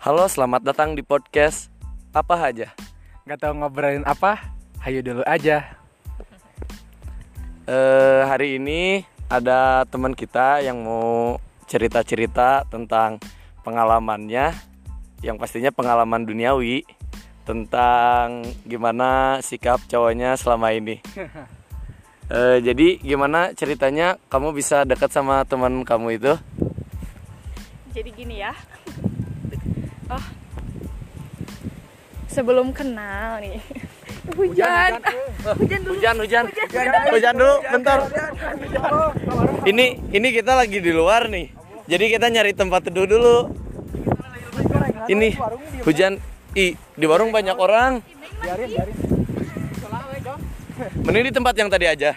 Halo, selamat datang di podcast apa aja. Gak tau ngobrolin apa? Hayu dulu aja. Eh, hari ini ada teman kita yang mau cerita-cerita tentang pengalamannya, yang pastinya pengalaman duniawi tentang gimana sikap cowoknya selama ini. Eh, jadi gimana ceritanya kamu bisa dekat sama teman kamu itu? Jadi gini ya. Oh. Sebelum kenal nih. Hujan. Hujan dulu. Hujan, hujan, hujan dulu, bentar. Ini, ini kita lagi di luar nih. Jadi kita nyari tempat teduh dulu. Ini hujan, i di warung banyak orang. Mending di tempat yang tadi aja.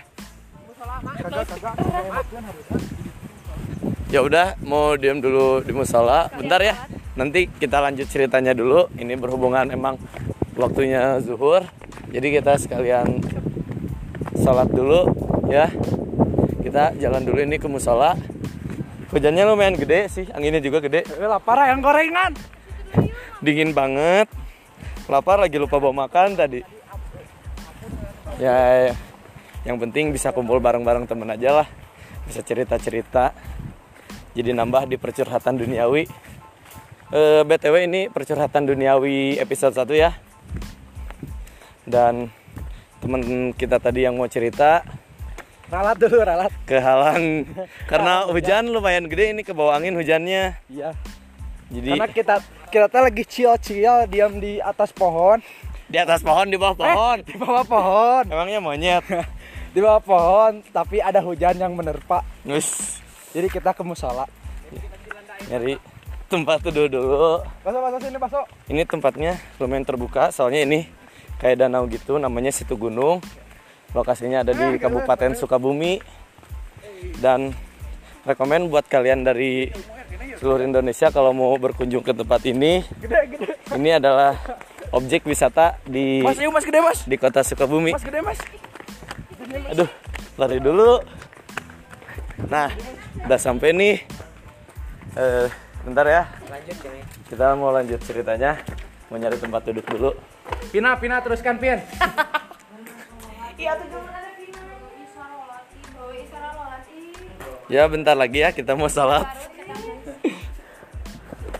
Ya udah, mau diam dulu di musola. Bentar ya. Nanti kita lanjut ceritanya dulu. Ini berhubungan emang waktunya zuhur. Jadi kita sekalian sholat dulu ya. Kita jalan dulu ini ke musola. Hujannya lumayan gede sih, anginnya juga gede. Eh, lapar yang gorengan. Dingin banget. Lapar lagi lupa bawa makan tadi. Ya, yang penting bisa kumpul bareng-bareng temen aja lah. Bisa cerita-cerita. Jadi nambah di percurhatan duniawi. Eh, BTW ini percurhatan duniawi episode 1 ya. Dan temen kita tadi yang mau cerita Ralat dulu, ralat. kehalang karena hujan lumayan gede ini ke bawah angin hujannya. Iya. Jadi Karena kita kita tuh lagi chill-chill diam di atas pohon, di atas pohon di bawah pohon. di bawah pohon, Emangnya monyet. di bawah pohon, tapi ada hujan yang menerpa. Nus. Jadi kita ke musola. nyari tempat teduh dulu. Masuk masuk sini masuk. ini tempatnya lumayan terbuka soalnya ini kayak danau gitu namanya situ gunung. Lokasinya ada di Kabupaten Sukabumi. Dan rekomen buat kalian dari seluruh Indonesia kalau mau berkunjung ke tempat ini. Gede gede. ini adalah objek wisata di Mas, yuk mas gede mas. di kota Sukabumi. Mas gede mas. aduh lari dulu. Nah udah sampai nih. Eh bentar ya. Kita mau lanjut ceritanya. Mau nyari tempat duduk dulu. Pina, Pina teruskan Pin. ya bentar lagi ya. Kita mau salat.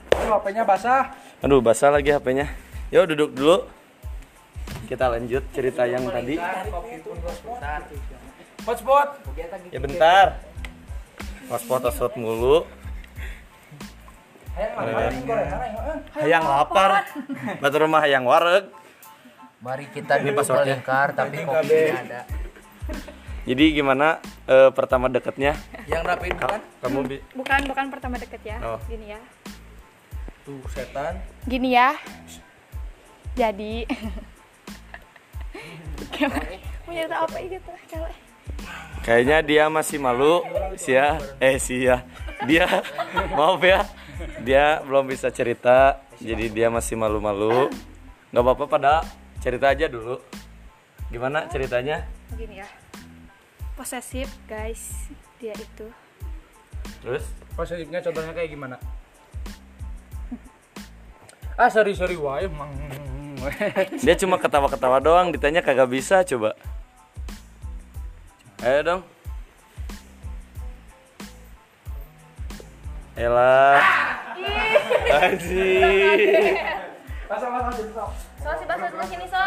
Tuh, HP-nya basah. aduh basah lagi HP-nya yuk duduk dulu. Kita lanjut cerita yang tadi. Hotspot. ya bentar. Hotspot hotspot mulu hayang lapar batu rumah hayang wareg Mari kita Ini duduk passwordnya. melingkar tapi kopinya ada. jadi gimana eh, pertama deketnya Yang rapiin bukan? kamu bi- Bukan bukan pertama deket ya. Oh. Gini ya. Tuh setan. Gini ya. Jadi mau nyerita apa gitu Kayaknya dia masih malu, Sia. Eh, Sia. Dia maaf ya. Dia belum bisa cerita, jadi dia masih malu-malu. Nggak apa-apa pada cerita aja dulu. Gimana ceritanya? gini ya. Posesif guys dia itu. Terus? Positifnya contohnya kayak gimana? Ah sorry sorry wae emang. Dia cuma ketawa-ketawa doang, ditanya kagak bisa coba. Ayo dong. Elah. Anjir. Basah basah basah. So si bahasa dulu sini so.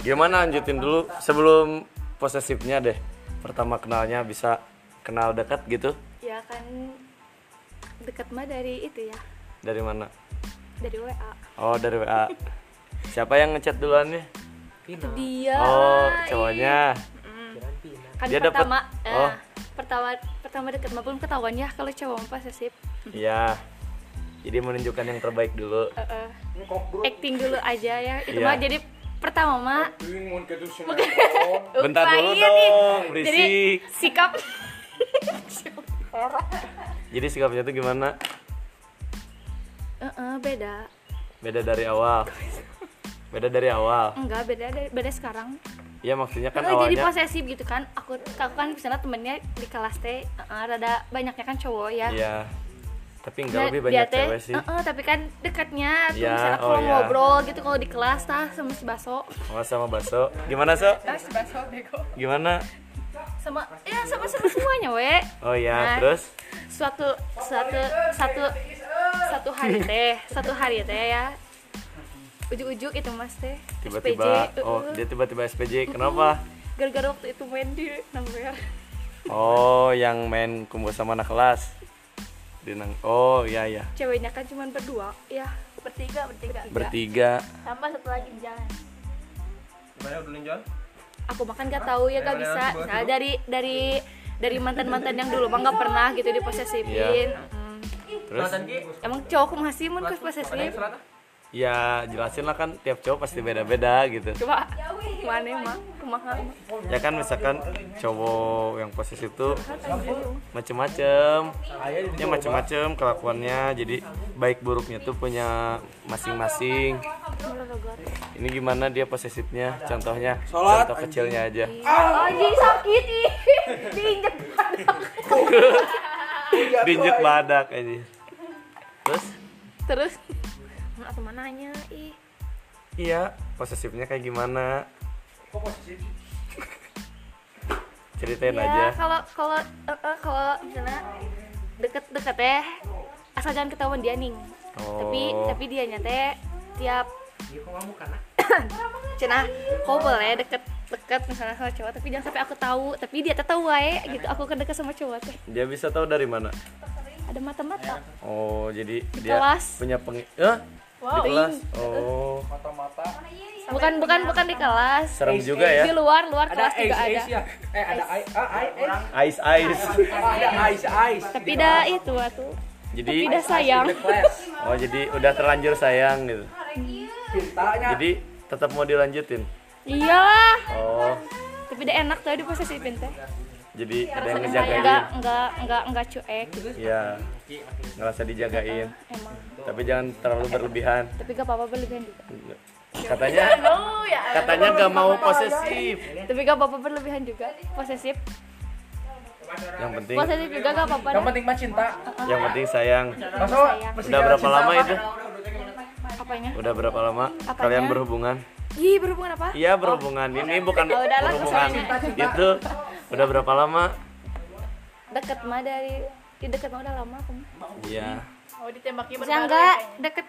Gimana lanjutin dulu sebelum posesifnya deh. Pertama kenalnya bisa kenal dekat gitu. Ya kan deket mah dari itu ya. Dari mana? Dari WA. Oh, dari WA. Siapa yang ngechat duluan nih? Itu dia. Oh, cowoknya. Kan Dia dapet- pertama eh, oh. Pertama pertama deket mah belum ketahuan ya kalau cowok mah posesif. Iya. Jadi menunjukkan yang terbaik dulu. Eh, eh, acting dulu aja ya. Itu Iya. mah jadi pertama mah Bentar dulu nih. dong, Jadi berisik. sikap Jadi sikapnya tuh gimana? Eh, eh, beda. Beda dari awal. Beda dari awal. Enggak, beda dari beda sekarang. Iya maksudnya kan Eh, jadi awalnya posesif gitu kan. Aku aku kan misalnya temennya di kelas teh eh, rada banyaknya kan cowok ya. Iya. tapi enggak lebih banyak cewek sih. eh, eh, tapi kan dekatnya. Tuh Ya, misalnya oh kalau ya. ngobrol gitu kalau di kelas tah sama si baso. Oh sama baso. Gimana so? Ah si baso bego. Gimana? Sama ya sama sama semuanya we. Oh ya Nah, terus? suatu suatu satu satu hari teh satu hari teh ya ujuk-ujuk itu mas teh. Tiba-tiba SPJ, oh uh-uh. dia tiba-tiba SPJ kenapa? Gara-gara waktu itu main di Namber oh yang main kumpul sama anak kelas? Di nang oh iya iya. Ceweknya kan cuma berdua ya. Bertiga bertiga. Bertiga. Tambah satu lagi di jalan. Gimana udah John? aku makan gak tahu ya gak bisa. Nah, dari dari dari mantan mantan yang dulu mah gak pernah gitu diposesifin. Iya. Hmm. terus? Emang cowok masih mun ke posesif ya jelasin lah kan tiap cowok pasti beda-beda gitu. Coba. Mana mah kumaha mah ya kan misalkan cowok yang posesif itu macem-macem. Ya macem-macem kelakuannya jadi baik buruknya tuh punya masing-masing. Ini gimana dia posesifnya contohnya contoh kecilnya aja. Oh jadi sakit ih diinjek diinjek badak aja terus? Terus atau mananya ih. Iya posesifnya kayak gimana? Ceritain ya aja. kalau kalau eh, eh, kalau misalnya deket-deket ya asal jangan ketahuan dia ning tapi Oh. tapi dia teh tiap cenah kau boleh deket deket misalnya sama cowok tapi jangan sampai aku tahu tapi dia teh tahu wae gitu. Aku kan deket sama cowok teh. Dia bisa tahu dari mana? Ada mata-mata. Oh jadi dia kelas. punya peng eh? Di kelas. Oh. Bukan bukan bukan di kelas. Serem juga ya. Di luar luar kelas juga ada. ya? Eh ada ai ah, ai ice ice. Ada ais ais tapi dah itu tuh jadi tapi dah sayang. oh jadi udah terlanjur sayang gitu. Cintanya. Jadi tetap mau dilanjutin? Iyalah oh. Tapi dah enak tuh di posesifin teh jadi ada yang enggak ngejagain. enggak enggak enggak cuek ya ngerasa dijagain. Emang. Tapi jangan terlalu berlebihan. Tapi gak apa-apa berlebihan juga. Katanya oh ya. katanya gak mau posesif. Tapi gak apa-apa berlebihan juga. Posesif. Yang penting posesif juga gak apa-apa yang penting mah cinta. Yang penting sayang. Udah berapa lama itu? Apanya? Udah berapa lama? Apanya? kalian berhubungan? Ih berhubungan apa? Iya berhubungan. Ini bukan Oh, udah lah, berhubungan. itu udah berapa lama? Deket mah dari di deket mah udah lama aku iya. Bisa enggak deket.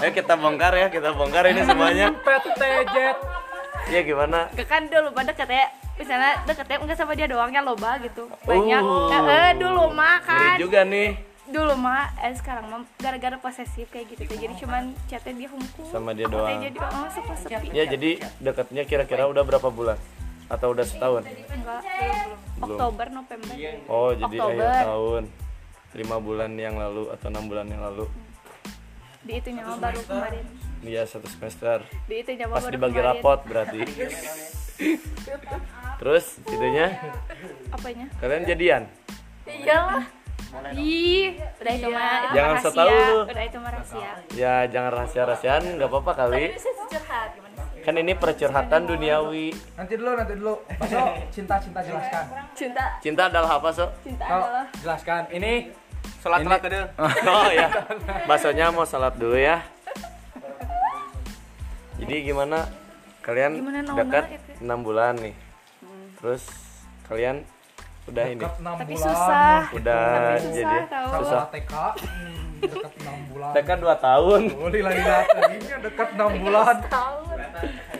Ayo kita bongkar ya, kita bongkar ini semuanya. PTJ Iya gimana? Gak kan dulu mah deket ya misalnya deketnya enggak sama dia doangnya loba gitu. Banyak. Oh. eh, eh, dulu mah Ngeri juga nih dulu mah eh, sekarang mah gara-gara posesif kayak gitu tuh. Jadi cuman chatnya dia hukum. Sama dia Aku teh doang. jadi oh, sepi sepi Ya jadi dekatnya kira-kira udah berapa bulan? Atau udah setahun? enggak belum belum. Oktober November. Oh jadi Oktober. akhir tahun. Lima bulan yang lalu atau enam bulan yang lalu. Di itunya mah baru kemarin. Iya satu semester. Di itunya mah pas baru dibagi kemarin. rapot berarti. Terus itunya? Apanya? Kalian jadian? Iyalah ih udah itu mah itu Jangan rahasia. setahu udah itu mah rahasia. Ya jangan rahasia rahasiaan nggak apa-apa kali. Bisa curhat gimana sih? Kan ini percurhatan duniawi. Nanti dulu nanti dulu. Masuk cinta cinta jelaskan. Cinta. Cinta adalah apa so? Cinta adalah jelaskan. Ini Salat salat tadi. oh ya baksonya mau salat dulu ya. Jadi gimana? Kalian Gimana dekat itu? enam bulan nih. Terus kalian udah ini. Tapi bulan. susah. Udah tapi jadi susah tau. Susah. TK. Hmm, dekat enam bulan. Dekat dua tahun. Boleh lagi datangnya dekat enam bulan. tahun.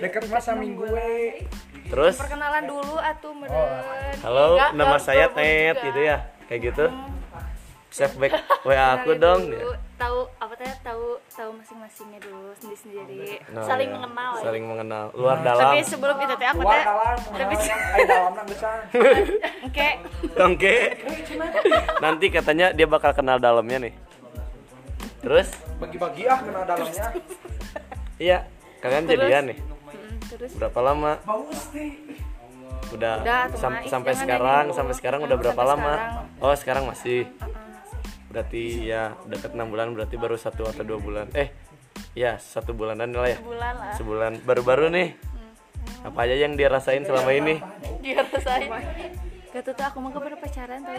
Dekat masa minggu we terus? Perkenalan dulu atuh meren. halo Enggak, nama saya Ted gitu ya? Kayak gitu? Save back wa aku dong dulu. tahu teh tahu tahu masing-masingnya dulu sendiri sendiri Nah, saling ya. mengenal ya. saling mengenal luar dalam tapi sebelum itu teh aku teh dalam tapi besar oke Oke. Nanti katanya dia bakal kenal dalamnya nih. Terus? bagi-bagi ah kena dalamnya Iya. Kalian Terus? jadian nih. Terus Berapa lama? Udah, Udah, sam- sampai sekarang, sampai sekarang udah berapa lama? sekarang. Oh, sekarang masih. masih. Berarti ya deket 6 bulan berarti baru satu atau dua bulan. Eh, ya satu bulanan lah ya. bulan lah. Sebulan. Baru-baru nih. Apa aja yang dia rasain selama ini? dia rasain gak tuh tuh aku mau baru pacaran tuh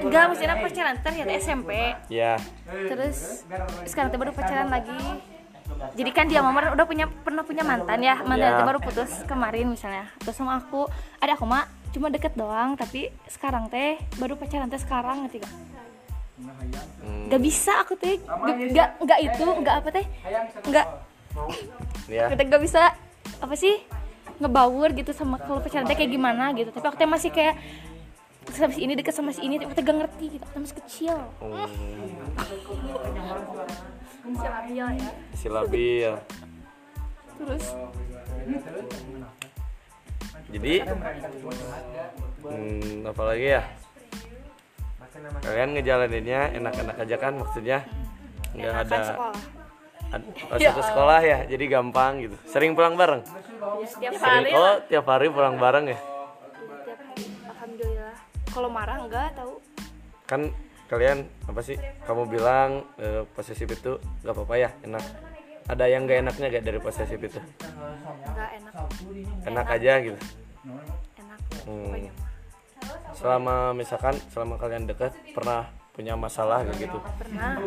enggak maksudnya pacaran ternyata SMP ya. Terus sekarang tuh baru pacaran lagi. Jadi kan dia mama udah punya pernah punya mantan ya. Mantan Ya. itu baru putus kemarin misalnya. Terus sama aku. Ada aku mah cuma deket doang tapi sekarang teh baru pacaran teh sekarang ngerti gak? Hmm, gak bisa aku teh gak gak itu gak apa teh gak. ya kita gak bisa apa sih ngebaur gitu sama kalau pacaran teh kayak gimana gitu. Tapi aku teh masih kayak sama si ini deket sama si ini tapi aku teh gak ngerti gitu. Aku teh masih kecil. Hmm, masih labil ya. Si labil terus jadi hmm, apa lagi ya? Kalian ngejalaninnya enak-enak aja kan maksudnya nggak ada sekolah. Ad- oh, satu sekolah ya jadi gampang gitu. Sering pulang bareng? Ya, setiap sering hari oh tiap hari pulang bareng ya? Setiap hari alhamdulillah. Kalau marah enggak tahu. Kan kalian apa sih kamu bilang eh, posesif itu nggak apa-apa ya enak ada yang nggak enaknya gak dari posesif itu? Enggak enak. Enak aja gitu. Enak Hmm. pokoknya mah. selama misalkan selama kalian dekat pernah punya masalah kayak gitu? Pernah.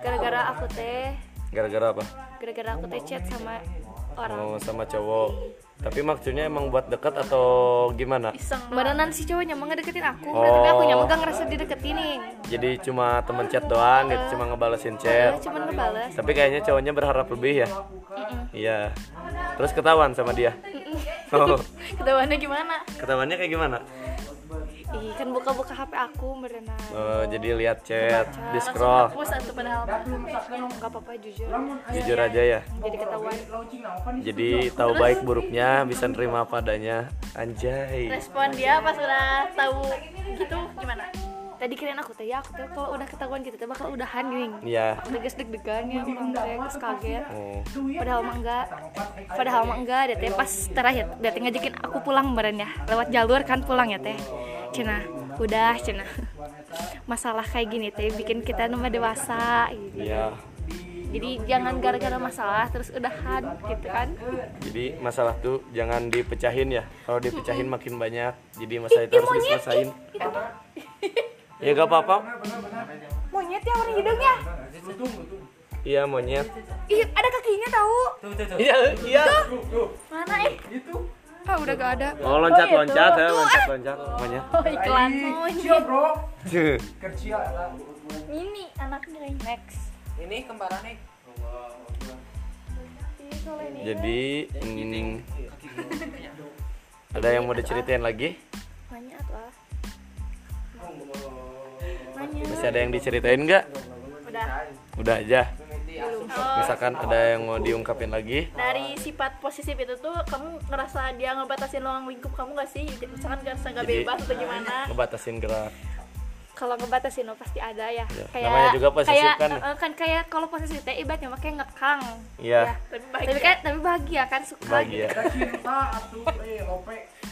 Gara-gara aku teh. Gara-gara apa? Gara-gara aku teh chat sama orang. Oh, sama cowok tapi maksudnya emang buat dekat atau gimana? Iseng beneran si cowoknya mau ngedeketin aku. Oh. tapi aku nyaman gak ngerasa dideketin nih. Jadi cuma temen chat doang gitu cuma ngebalesin ya chat cuman ngebales. Tapi kayaknya cowoknya berharap lebih ya? Iya. Terus ketahuan sama dia? Oh. Ketahuannya gimana? Ketahuannya kayak gimana ih kan buka-buka HP aku beneran Oh, jadi lihat chat di scroll. hapus atau padahal belum nggak apa-apa jujur. Jujur aja ya. Jadi ketahuan. Jadi tahu baik buruknya bisa nerima padanya anjay. Respon dia pas udah tahu gitu gimana? Tadi kirain aku teh ya aku teh kalau udah ketahuan gitu teh bakal udahan gini iya. Tegas deg-degan ya orang teh kaget. Oh. padahal mah enggak. Padahal mah enggak dia teh pas terakhir dia teh ngajakin aku pulang beren ya. Lewat jalur kan pulang ya teh cina. Udah cina. Masalah kayak gini teh bikin kita nambah dewasa gitu. iya. Jadi jangan gara-gara masalah terus udahan gitu kan? Jadi masalah tuh jangan dipecahin ya. Kalau dipecahin makin banyak jadi masalah itu harus diselesain itu tuh ya gak apa-apa. Monyet ya warna hidungnya iya monyet. Ih ada kakinya tahu? Iya iya. Mana eh ah udah gak ada. Oh loncat itu. loncat ya loncat loncat monyet oh iklan. Monyet bro. Tuh. Kecil eta. ini anaknya next Ini kembarannya. Jadi hmm, ada yang mau diceritain lagi? Monyet lah. Masih ada yang diceritain nggak? Udah. Udah aja belum. Misalkan ada yang mau diungkapin lagi? Dari sifat posesif itu tuh kamu ngerasa dia ngebatasin ruang lingkup kamu gak sih? Misalkan ngerasa gak Jadi- bebas atau gimana? ngebatasin gerak. Kalau ngebatasin oh, pasti ada ya, Ya, kayak namanya juga posesif kayak, kan. eh, kan kayak kalau posesif teh ibaratnya mah kayak ngekang. Iya. Ya, tapi kan tapi bahagia kan suka bahagia. Cinta atuh eh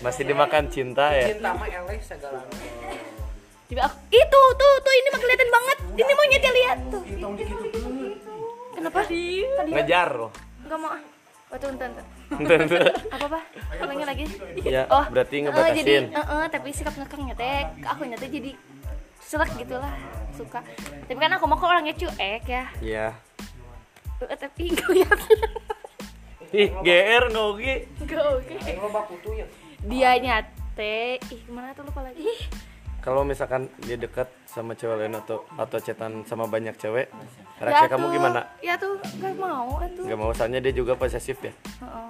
masih dimakan cinta ya? Cinta mah eleh segala. Aku, itu tuh tuh ini mah kelihatan banget. Ini monyetnya lihat tuh kenapa? Tadi. Ngejar loh nggak mau. Oh tuh entar apa apa? Ulangin lagi. Ya oh. berarti jadi ngebatasin. eh, eh, tapi sikap ngekangnya teh ke aku nyata jadi selek gitulah suka. Tapi kan aku mau ke orangnya cuek ya. Ya Eh, tapi nggak lihat ih GR nggak oke. Nggak oke. Ya. dia nyate. Ih gimana tuh lupa lagi kalau misalkan dia dekat sama cewek lain atau atau cetan sama banyak cewek reaksi Ya kamu tuh, gimana? Ya tuh nggak mau tuh. Nggak mau soalnya dia juga posesif ya.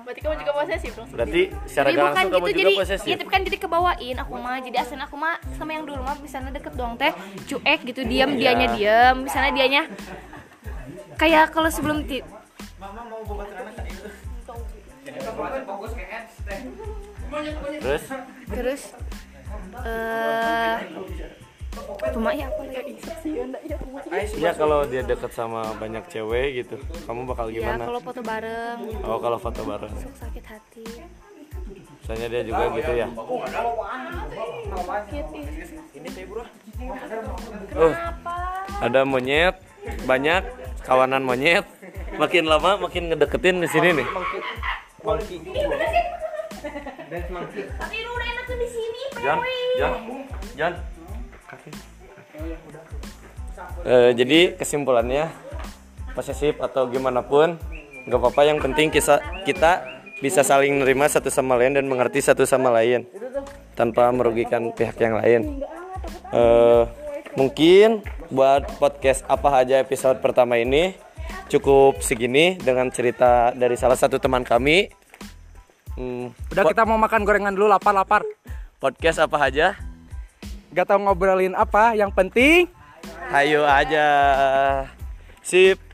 Berarti kamu juga posesif dong? Berarti secara jadi gak langsung kamu gitu juga jadi posesif? ya tapi kan jadi kebawain aku mah jadi aslinya aku mah sama yang dulu mah misalnya deket dong teh. Cuek gitu diam Iya. dianya diam. Misalnya dianya kayak kalau sebelum ti terus? Terus eh cuma ya apa lagi ya kalau dia dekat sama banyak cewek gitu kamu bakal ya gimana? kalau foto bareng. Oh kalau foto bareng. Sakit hati. Misalnya dia juga gitu ya? Sakit ih. oh apa ada monyet banyak kawanan monyet. Makin lama makin ngedeketin di sini nih. Tapi lu udah enak di sini, Jan, Jan, Jan. Eh, jadi kesimpulannya posesif atau gimana pun nggak apa-apa yang penting kita kita bisa saling nerima satu sama lain dan mengerti satu sama lain tanpa merugikan pihak yang lain. Eh, mungkin buat podcast apa aja episode pertama ini cukup segini dengan cerita dari salah satu teman kami. Hmm, Udah kita mau makan gorengan dulu lapar-lapar. Podcast apa aja? Gak tau ngobrolin apa, yang penting Hayo aja. Sip.